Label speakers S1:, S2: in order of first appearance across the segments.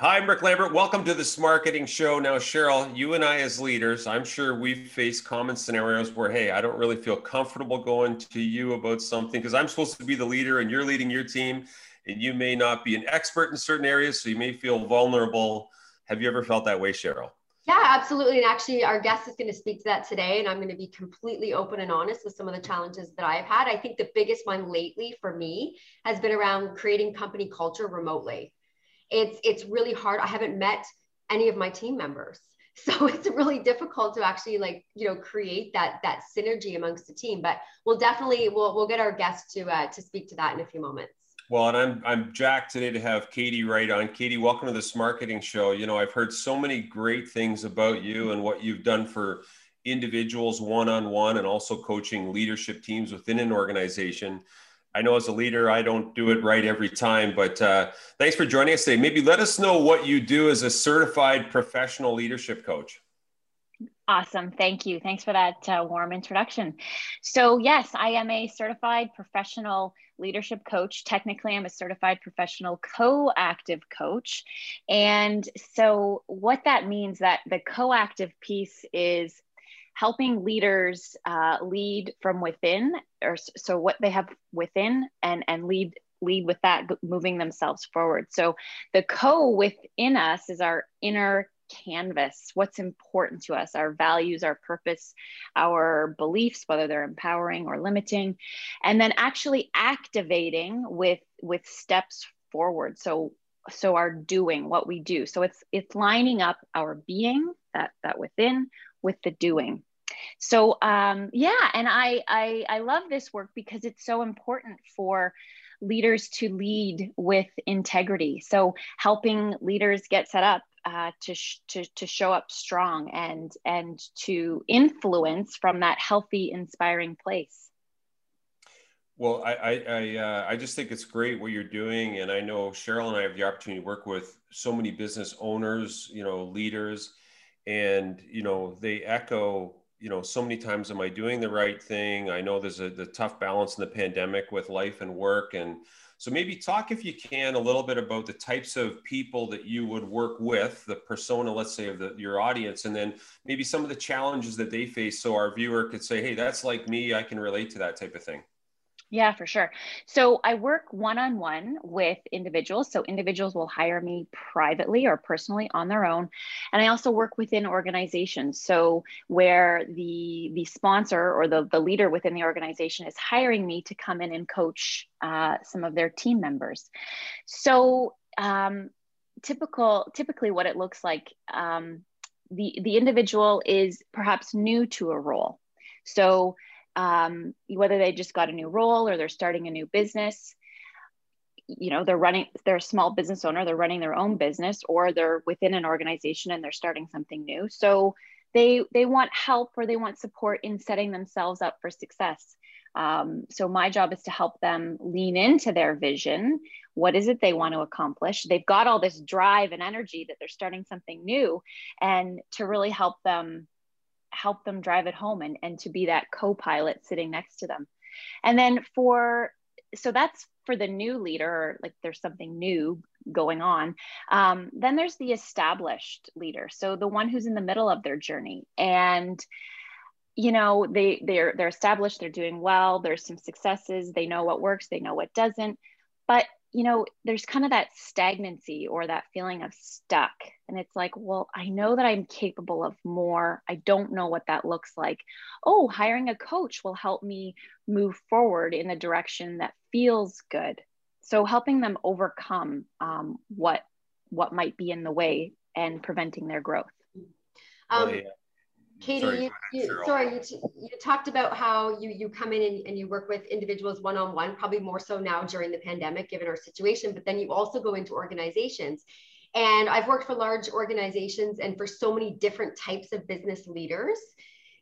S1: Hi, I'm Rick Lambert. Welcome to the Smarketing Show. Now, Cheryl, you and I, as leaders, I'm sure we've faced common scenarios where, hey, I don't really feel comfortable going to you about something because I'm supposed to be the leader and you're leading your team, and you may not be an expert in certain areas, so you may feel vulnerable. Have you ever felt that way, Cheryl?
S2: Yeah, absolutely. And actually, our guest is going to speak to that today. And I'm going to be completely open and honest with some of the challenges that I've had. I think the biggest one lately for me has been around creating company culture remotely it's it's really hard. I haven't met any of my team members. So it's really difficult to actually like, you know, create that that synergy amongst the team. But we'll definitely we'll we'll get our guests to uh, to speak to that in a few moments.
S1: Well, and I'm I'm jacked today to have Katie Wright on. Katie, welcome to the Smarketing show. You know, I've heard so many great things about you and what you've done for individuals one on one and also coaching leadership teams within an organization. I know as a leader, I don't do it right every time, but uh, thanks for joining us today. Maybe let us know what you do as a certified professional leadership coach.
S3: Awesome. Thank you. Thanks for that uh, warm introduction. So, yes, I am a certified professional leadership coach. Technically, I'm a certified professional co-active coach. And so what that means that the co-active piece is helping leaders uh, lead from within or so what they have within and and lead lead with that moving themselves forward. So the co within us is our inner canvas what's important to us our values our purpose our beliefs whether they're empowering or limiting and then actually activating with with steps forward. So so our doing what we do. So it's it's lining up our being that that within with the doing so um, yeah, and I, I I love this work because it's so important for leaders to lead with integrity. So helping leaders get set up uh, to, sh- to to show up strong and and to influence from that healthy, inspiring place.
S1: Well, I I I, uh, I, just think it's great what you're doing, and I know Cheryl and I have the opportunity to work with so many business owners, you know, leaders, and you know they echo you know, so many times am I doing the right thing? I know there's a the tough balance in the pandemic with life and work. And so maybe talk if you can a little bit about the types of people that you would work with, the persona, let's say, of the, your audience, and then maybe some of the challenges that they face. So our viewer could say, hey, that's like me. I can relate to that type of thing.
S3: Yeah, for sure. So I work one on one with individuals. So individuals will hire me privately or personally on their own. And I also work within organizations. So where the the sponsor or the, the leader within the organization is hiring me to come in and coach uh, some of their team members. So um, typical typically what it looks like um, the the individual is perhaps new to a role. So um, whether they just got a new role or they're starting a new business you know they're running they're a small business owner they're running their own business or they're within an organization and they're starting something new. So they they want help or they want support in setting themselves up for success. Um, so my job is to help them lean into their vision. What is it they want to accomplish? They've got all this drive and energy that they're starting something new and to really help them help them drive it home and, and to be that co-pilot sitting next to them. And then for so that's for the new leader like there's something new going on. Um, then there's the established leader. So the one who's in the middle of their journey. And you know they they're they're established they're doing well there's some successes they know what works they know what doesn't. But you know, there's kind of that stagnancy or that feeling of stuck. And it's like, well, I know that I'm capable of more. I don't know what that looks like. Oh, hiring a coach will help me move forward in the direction that feels good. So helping them overcome um, what what might be in the way and preventing their growth.
S2: Um, oh, yeah. Katie, sorry, you, you, sorry, you, you talked about how you, you come in and, and you work with individuals one-on-one, probably more so now during the pandemic, given our situation, but then you also go into organizations. And I've worked for large organizations and for so many different types of business leaders.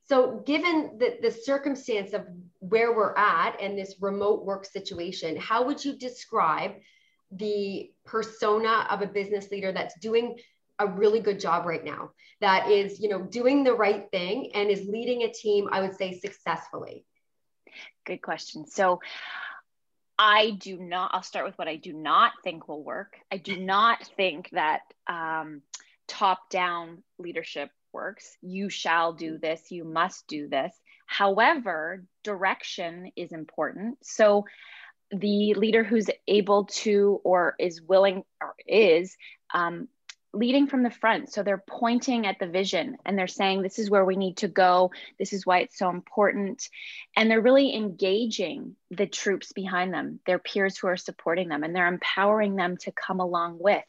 S2: So given the, the circumstance of where we're at and this remote work situation, how would you describe the persona of a business leader that's doing a really good job right now that is you know doing the right thing and is leading a team i would say successfully
S3: good question so I do not, I'll start with what I do not think will work. I do not think that um, top down leadership works. You shall do this, you must do this. However, direction is important. So, the leader who's able to or is willing or is um, leading from the front. So they're pointing at the vision and they're saying, this is where we need to go. This is why it's so important. And they're really engaging the troops behind them, their peers who are supporting them, and they're empowering them to come along with.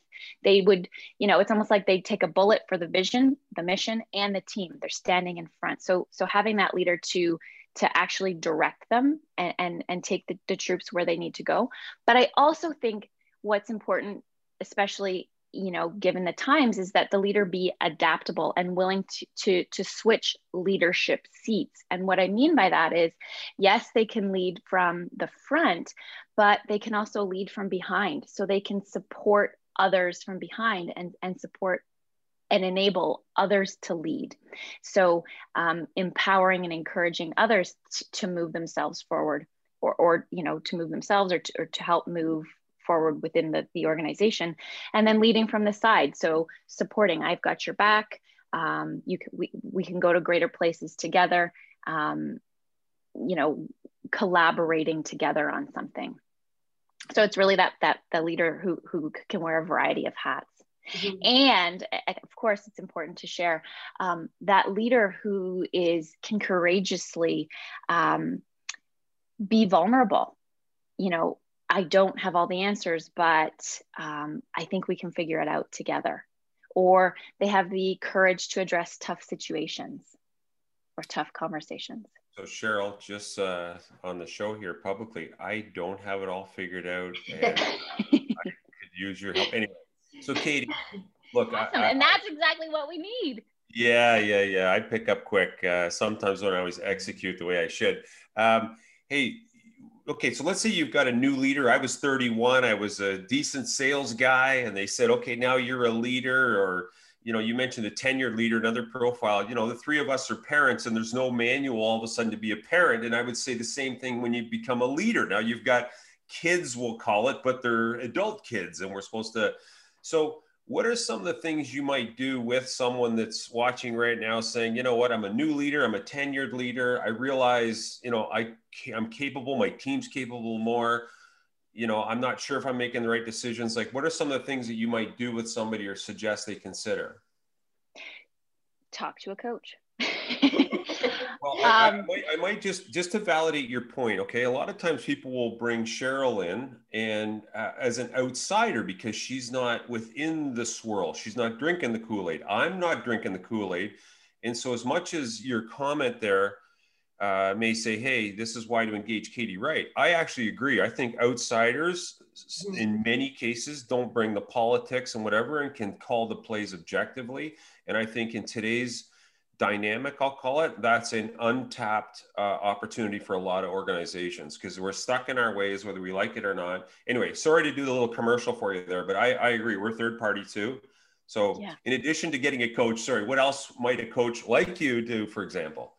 S3: They would, you know, it's almost like they take a bullet for the vision, the mission, and the team. They're standing in front. So, so having that leader to to actually direct them and and, and take the, the troops where they need to go. But I also think what's important, especially you know given the times is that the leader be adaptable and willing to to to switch leadership seats. And what i mean by that is yes they can lead from the front but they can also lead from behind. So they can support others from behind and and support and enable others to lead. So um, empowering and encouraging others t- to move themselves forward or, or you know to move themselves or to, or to help move forward within the, the organization and then leading from the side so supporting i've got your back um, you can, we, we can go to greater places together um, you know collaborating together on something so it's really that that the leader who who can wear a variety of hats Mm-hmm. And of course, it's important to share um, that leader who is can courageously um, be vulnerable. You know, I don't have all the answers, but um, I think we can figure it out together. Or they have the courage to address tough situations or tough conversations.
S1: So, Cheryl, just uh, on the show here publicly, I don't have it all figured out, and I could use your help. Anyway, so Katie, look,
S3: awesome. I, I, and that's exactly what we need.
S1: Yeah, yeah, yeah. I pick up quick. Uh, sometimes don't always execute the way I should. Um, hey, okay, so let's say you've got a new leader. I was 31. I was a decent sales guy, and they said, okay, now you're a leader, or you know, you mentioned a tenured leader, another profile. You know, the three of us are parents, and there's no manual all of a sudden to be a parent. And I would say the same thing when you become a leader. Now you've got kids, we'll call it, but they're adult kids, and we're supposed to. So what are some of the things you might do with someone that's watching right now saying you know what? I'm a new leader. I'm a tenured leader. I realize you know i i'm capable. My team's capable more. You know i'm not sure if i'm making the right decisions. Like what are some of the things that you might do with somebody or suggest they consider?
S3: Talk to a coach
S1: well, I, um, I, might, I, might, just just to validate your point. Okay, a lot of times people will bring Cheryl in and uh, as an outsider because she's not within the swirl. She's not drinking the Kool Aid. I'm not drinking the Kool Aid, and so as much as your comment there uh, may say, "Hey, this is why to engage Katie Wright," I actually agree. I think outsiders, in many cases, don't bring the politics and whatever, and can call the plays objectively. And I think in today's dynamic, I'll call it, that's an untapped uh, opportunity for a lot of organizations because we're stuck in our ways, whether we like it or not. Anyway, sorry to do the little commercial for you there, but I, I agree. We're third party too. So, yeah. in addition to getting a coach, sorry, what else might a coach like you do, for example?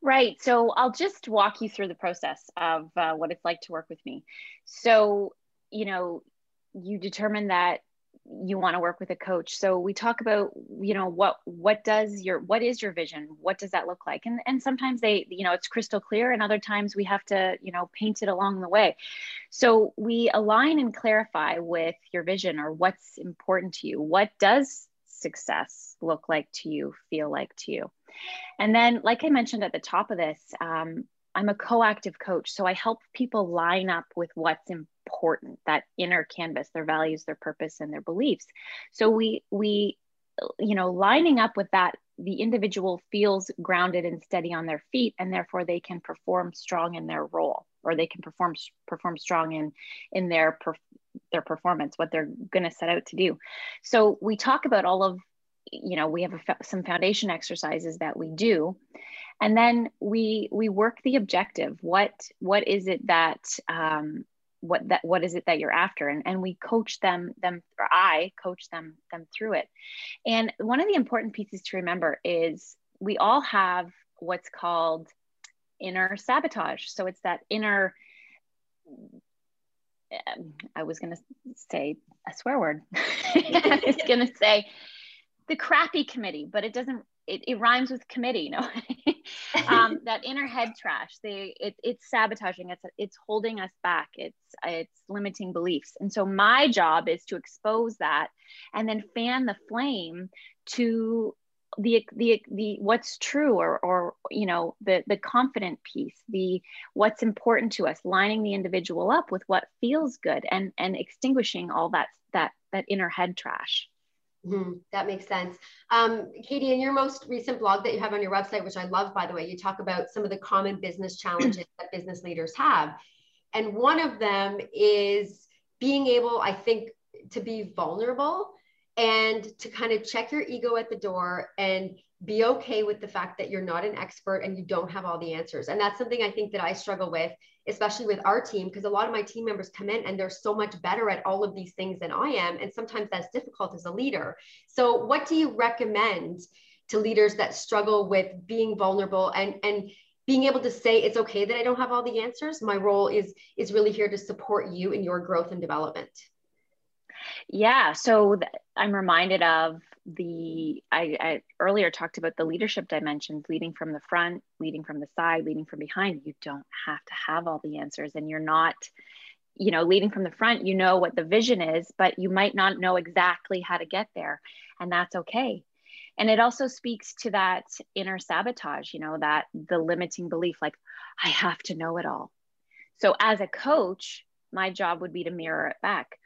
S3: Right. So, I'll just walk you through the process of uh, what it's like to work with me. So, you know, you determine that you want to work with a coach. So we talk about you know what what does your what is your vision? What does that look like? And and sometimes they you know it's crystal clear and other times we have to you know paint it along the way. So we align and clarify with your vision or what's important to you. What does success look like to you feel like to you? And then like i mentioned at the top of this um, i'm a co-active coach so i help people line up with what's important that inner canvas their values their purpose and their beliefs. So we we you know lining up with that the individual feels grounded and steady on their feet and therefore they can perform strong in their role or they can perform perform strong in in their per, their performance what they're going to set out to do. So we talk about all of you know we have a, some foundation exercises that we do and then we we work the objective. What what is it that um, what that what is it that you're after? And, and we coach them them or i coach them them through it. And one of the important pieces to remember is we all have what's called inner sabotage. So it's that inner um, I was going to say a swear word. I was going to say the crappy committee, but it doesn't, it, it rhymes with committee, you know, um, that inner head trash, they, it, it's sabotaging, it's, it's holding us back. It's, it's limiting beliefs. And so my job is to expose that and then fan the flame to the the the what's true or or you know the the confident piece the what's important to us lining the individual up with what feels good and and extinguishing all that that that inner head trash
S2: mm-hmm. that makes sense um, katie in your most recent blog that you have on your website which i love by the way you talk about some of the common business challenges that business leaders have and one of them is being able i think to be vulnerable and to kind of check your ego at the door and be okay with the fact that you're not an expert and you don't have all the answers. And that's something I think that I struggle with, especially with our team, because a lot of my team members come in and they're so much better at all of these things than I am. And sometimes that's difficult as a leader. So, what do you recommend to leaders that struggle with being vulnerable and, and being able to say it's okay that I don't have all the answers? My role is, is really here to support you in your growth and development.
S3: Yeah. So th- I'm reminded of the, I, I, earlier talked about the leadership dimensions leading from the front, leading from the side, leading from behind. You don't have to have all the answers and you're not, you know, leading from the front, you know what the vision is, but you might not know exactly how to get there. And that's okay. And it also speaks to that inner sabotage, you know, that the limiting belief, like, I have to know it all. So as a coach, my job would be to mirror it back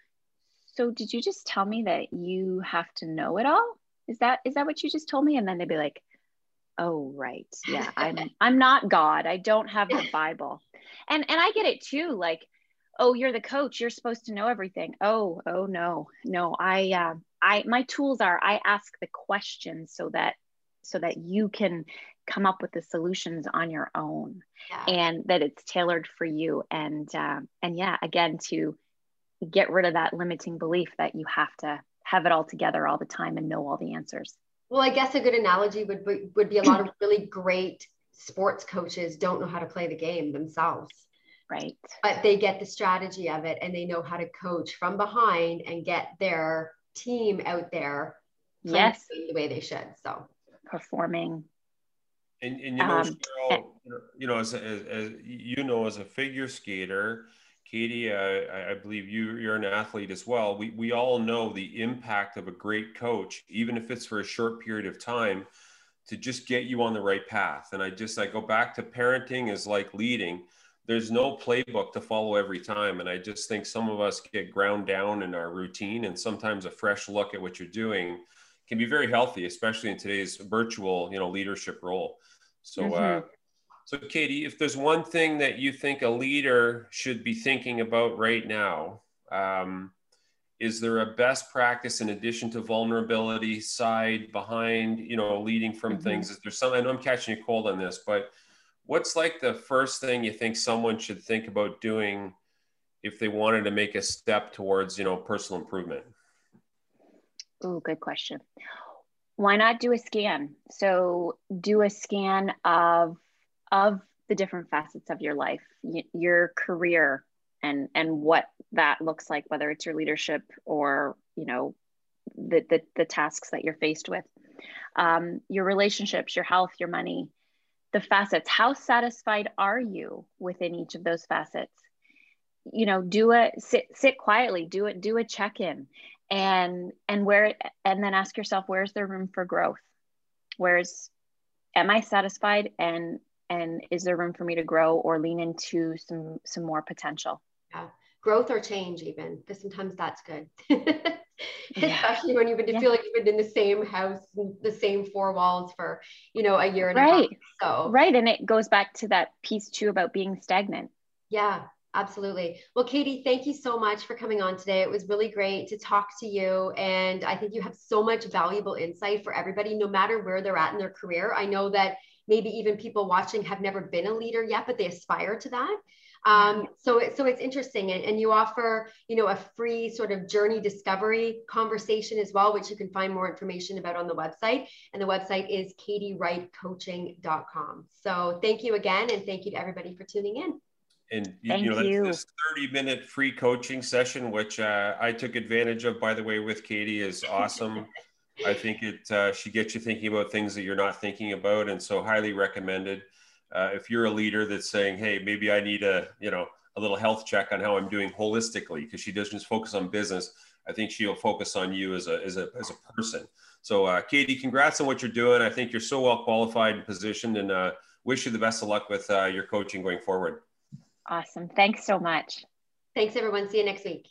S3: so did you just tell me that you have to know it all? Is that is that what you just told me? And then they'd be like oh right. Yeah i'm i'm not god. I don't have the bible. And and i get it too like oh you're the coach. You're supposed to know everything. Oh oh no. No i uh, i my tools are i ask the questions so that so that you can come up with the solutions on your own yeah. and that it's tailored for you. And uh, and yeah again to get rid of that limiting belief that you have to have it all together all the time and know all the answers.
S2: Well, I guess a good analogy would be, would be a lot of really great sports coaches don't know how to play the game themselves.
S3: Right.
S2: But they get the strategy of it and they know how to coach from behind and get their team out there
S3: yes
S2: the way they should. So
S3: performing.
S1: And, and you know, um, Cheryl, you know, as, as, as you know, as a figure skater, Katie, uh, I believe you, you're an athlete as well. We, we all know the impact of a great coach, even if it's for a short period of time, to just get you on the right path. And I just, I go back to parenting is like leading. There's no playbook to follow every time. And I just think some of us get ground down in our routine, and sometimes a fresh look at what you're doing can be very healthy, especially in today's virtual, you know, leadership role. So, uh, mm-hmm. uh, so, Katie, if there's one thing that you think a leader should be thinking about right now, um, is there a best practice in addition to vulnerability side behind, you know, leading from mm-hmm. things? Is there something? I know I'm catching a cold on this, but what's like the first thing you think someone should think about doing if they wanted to make a step towards, you know, personal improvement?
S3: Oh, good question. Why not do a scan? So, do a scan of of the different facets of your life, y- your career, and and what that looks like, whether it's your leadership or you know the the, the tasks that you're faced with, um, your relationships, your health, your money, the facets. How satisfied are you within each of those facets? You know, do a sit sit quietly, do it, do a check in, and and where and then ask yourself, where's there room for growth? Where's am I satisfied and and is there room for me to grow or lean into some some more potential?
S2: Yeah. Growth or change even because sometimes that's good. Especially when you've been yeah. feel like you've been in the same house the same four walls for you know a year and
S3: right.
S2: a half. So
S3: right and it goes back to that piece too about being stagnant.
S2: Yeah absolutely. Well katie thank you so much for coming on today. It was really great to talk to you and i think you have so much valuable insight for everybody no matter where they're at in their career. I know that maybe even people watching have never been a leader yet, but they aspire to that. Um, so, it, so it's interesting, and, and you offer, you know, a free sort of journey discovery conversation as well, which you can find more information about on the website. And the website is katiewrightcoaching.com. So, thank you again, and thank you to everybody for tuning in.
S1: And you, you know, you. this 30 minute free coaching session, which uh, I took advantage of, by the way, with Katie is awesome. I think it, uh, she gets you thinking about things that you're not thinking about. And so highly recommended. Uh, if you're a leader that's saying, Hey, maybe I need a, you know, a little health check on how I'm doing holistically, because she doesn't just focus on business. I think she'll focus on you as a, as a, as a person. So uh, Katie, congrats on what you're doing. I think you're so well qualified and positioned and uh, wish you the best of luck with uh, your coaching going forward.
S3: Awesome. Thanks so much.
S2: Thanks, everyone. See you next week.